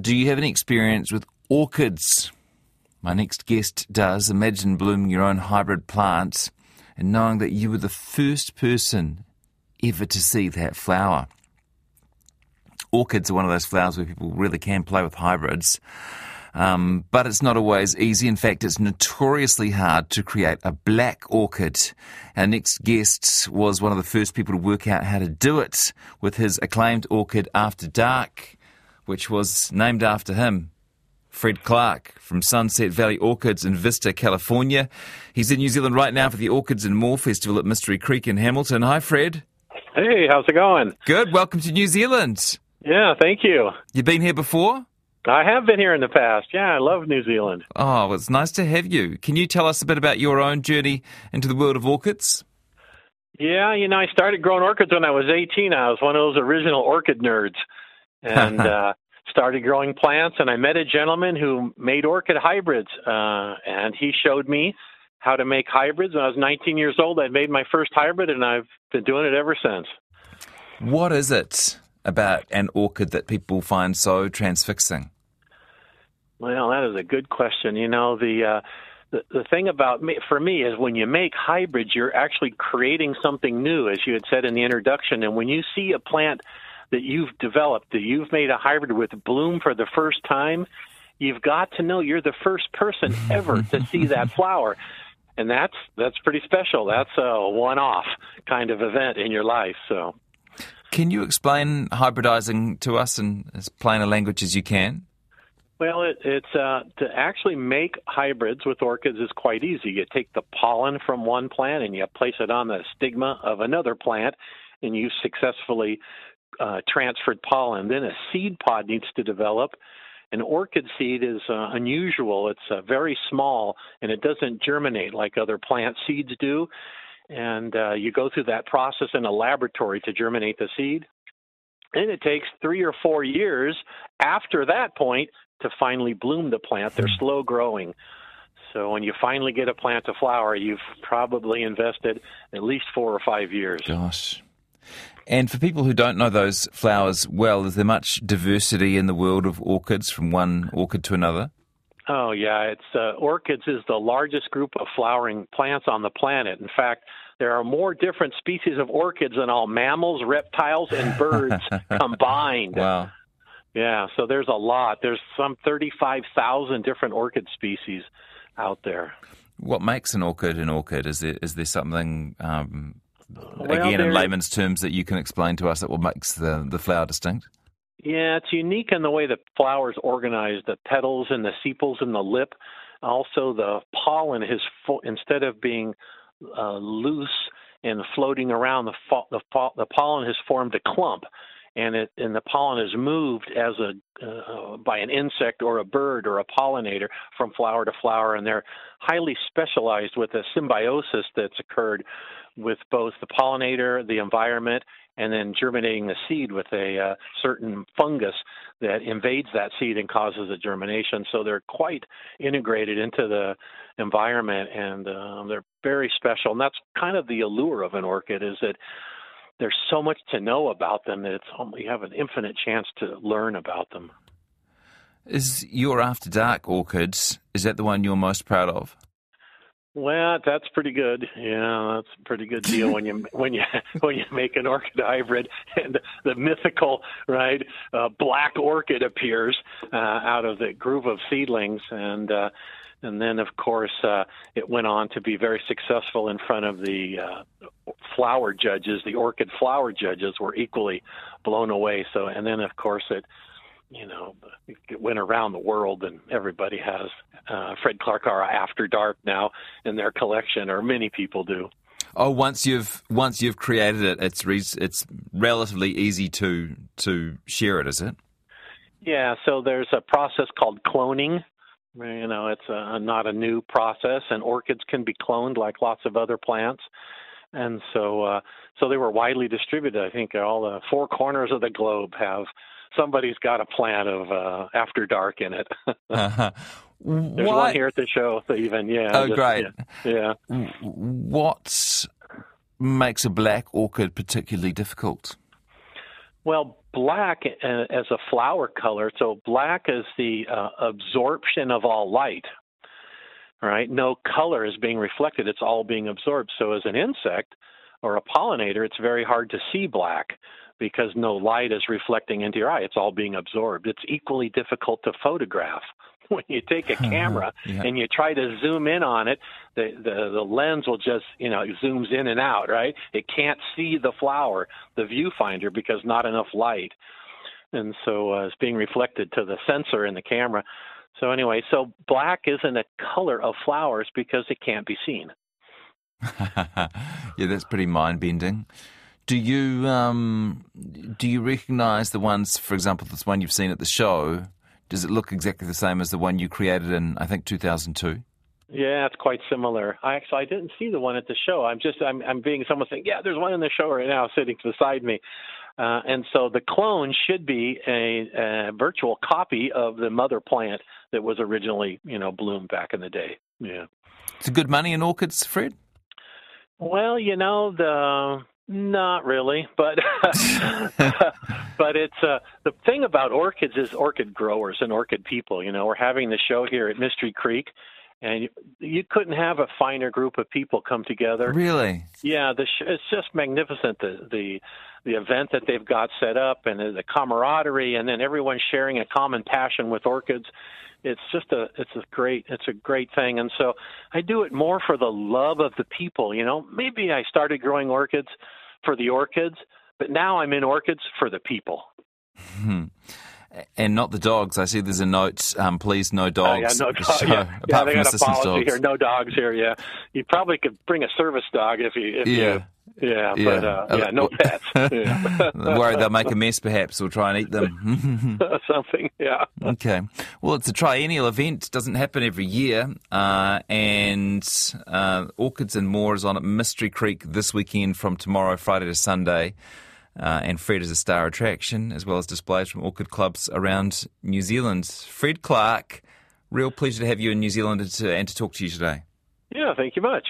Do you have any experience with orchids? My next guest does. Imagine blooming your own hybrid plants and knowing that you were the first person ever to see that flower. Orchids are one of those flowers where people really can play with hybrids. Um, but it's not always easy. In fact, it's notoriously hard to create a black orchid. Our next guest was one of the first people to work out how to do it with his acclaimed orchid After Dark, which was named after him. Fred Clarke from Sunset Valley Orchids in Vista, California. He's in New Zealand right now for the Orchids and More Festival at Mystery Creek in Hamilton. Hi, Fred. Hey, how's it going? Good. Welcome to New Zealand. Yeah, thank you. You've been here before? I have been here in the past. Yeah, I love New Zealand. Oh, well, it's nice to have you. Can you tell us a bit about your own journey into the world of orchids? Yeah, you know, I started growing orchids when I was 18. I was one of those original orchid nerds. And uh, started growing plants, and I met a gentleman who made orchid hybrids, uh, and he showed me how to make hybrids. When I was 19 years old, I made my first hybrid, and I've been doing it ever since. What is it about an orchid that people find so transfixing? Well, that is a good question. You know, the uh, the, the thing about me for me is when you make hybrids, you're actually creating something new, as you had said in the introduction. And when you see a plant that you've developed, that you've made a hybrid with bloom for the first time, you've got to know you're the first person ever to see that flower. And that's that's pretty special. That's a one-off kind of event in your life. So, can you explain hybridizing to us in as plain a language as you can? Well, it, it's uh, to actually make hybrids with orchids is quite easy. You take the pollen from one plant and you place it on the stigma of another plant, and you successfully uh, transferred pollen. Then a seed pod needs to develop. An orchid seed is uh, unusual. It's uh, very small and it doesn't germinate like other plant seeds do. And uh, you go through that process in a laboratory to germinate the seed. And it takes three or four years after that point to finally bloom the plant. They're hmm. slow growing. So when you finally get a plant to flower, you've probably invested at least four or five years. Gosh. And for people who don't know those flowers well, is there much diversity in the world of orchids from one orchid to another? Oh yeah, it's uh, orchids is the largest group of flowering plants on the planet. In fact, there are more different species of orchids than all mammals, reptiles, and birds combined. Wow. Yeah, so there's a lot. There's some 35,000 different orchid species out there. What makes an orchid an orchid? Is there is there something um, well, again in layman's terms that you can explain to us that what makes the the flower distinct? Yeah, it's unique in the way the flowers organized, the petals and the sepals and the lip. Also, the pollen is full, instead of being uh, loose and floating around, the, the, the pollen has formed a clump and it and the pollen is moved as a uh, by an insect or a bird or a pollinator from flower to flower and they're highly specialized with a symbiosis that's occurred with both the pollinator the environment and then germinating the seed with a uh, certain fungus that invades that seed and causes a germination. So they're quite integrated into the environment and uh, they're very special. And that's kind of the allure of an orchid is that there's so much to know about them that it's you have an infinite chance to learn about them. Is your After Dark orchids is that the one you're most proud of? Well, that's pretty good. Yeah, that's a pretty good deal when you when you when you make an orchid hybrid and the mythical right uh, black orchid appears uh, out of the group of seedlings, and uh, and then of course uh, it went on to be very successful in front of the uh, flower judges. The orchid flower judges were equally blown away. So, and then of course it, you know, it went around the world, and everybody has uh, Fredclarkeara After Dark now in their collection, or many people do. Oh, once you've once you've created it, it's re- it's relatively easy to to share it, is it? Yeah. So there's a process called cloning. You know, it's a, not a new process, and orchids can be cloned like lots of other plants and so uh, so they were widely distributed. I think all the four corners of the globe have somebody's got a plant of uh, After Dark in it. uh-huh. There's what? one here at the show, even. Yeah. Oh, just, great. Yeah, yeah. What makes a black orchid particularly difficult? Well, black uh, as a flower color. So black is the uh, absorption of all light. Right? No color is being reflected; it's all being absorbed. So as an insect or a pollinator, it's very hard to see black because no light is reflecting into your eye. It's all being absorbed. It's equally difficult to photograph. When you take a camera yeah. and you try to zoom in on it, the, the the lens will just you know zooms in and out, right? It can't see the flower, the viewfinder, because not enough light, and so uh, it's being reflected to the sensor in the camera. So anyway, so black isn't a color of flowers because it can't be seen. yeah, that's pretty mind bending. Do you um, do you recognise the ones, for example, this one you've seen at the show? Does it look exactly the same as the one you created in, I think, 2002? Yeah, it's quite similar. I actually I didn't see the one at the show. I'm just I'm I'm being someone saying, yeah, there's one in the show right now sitting beside me, uh, and so the clone should be a, a virtual copy of the mother plant that was originally you know bloomed back in the day. Yeah, it's a good money in orchids, Fred. Well, you know the not really, but but it's uh, the thing about orchids is orchid growers and orchid people. You know, we're having the show here at Mystery Creek, and you, you couldn't have a finer group of people come together. Really? Yeah, the sh- it's just magnificent. The the the event that they've got set up, and the camaraderie, and then everyone sharing a common passion with orchids it's just a it's a great it's a great thing and so i do it more for the love of the people you know maybe i started growing orchids for the orchids, but now I'm in orchids for the people. Hmm. And not the dogs. I see there's a note. Um, please, no dogs. Uh, yeah, no dogs. Yeah, yeah, they got a policy dogs. here. No dogs here. Yeah, you probably could bring a service dog if you. If yeah. You, yeah, yeah, but uh, yeah, no pets. Yeah. worried they'll make a mess, perhaps, or try and eat them. Something, yeah. Okay. Well, it's a triennial event. It doesn't happen every year, uh, and uh, Orchids and More is on at Mystery Creek this weekend from tomorrow, Friday to Sunday. Uh, and Fred is a star attraction, as well as displays from orchid clubs around New Zealand. Fred Clarke, real pleasure to have you in New Zealand and to, and to talk to you today. Yeah, thank you much.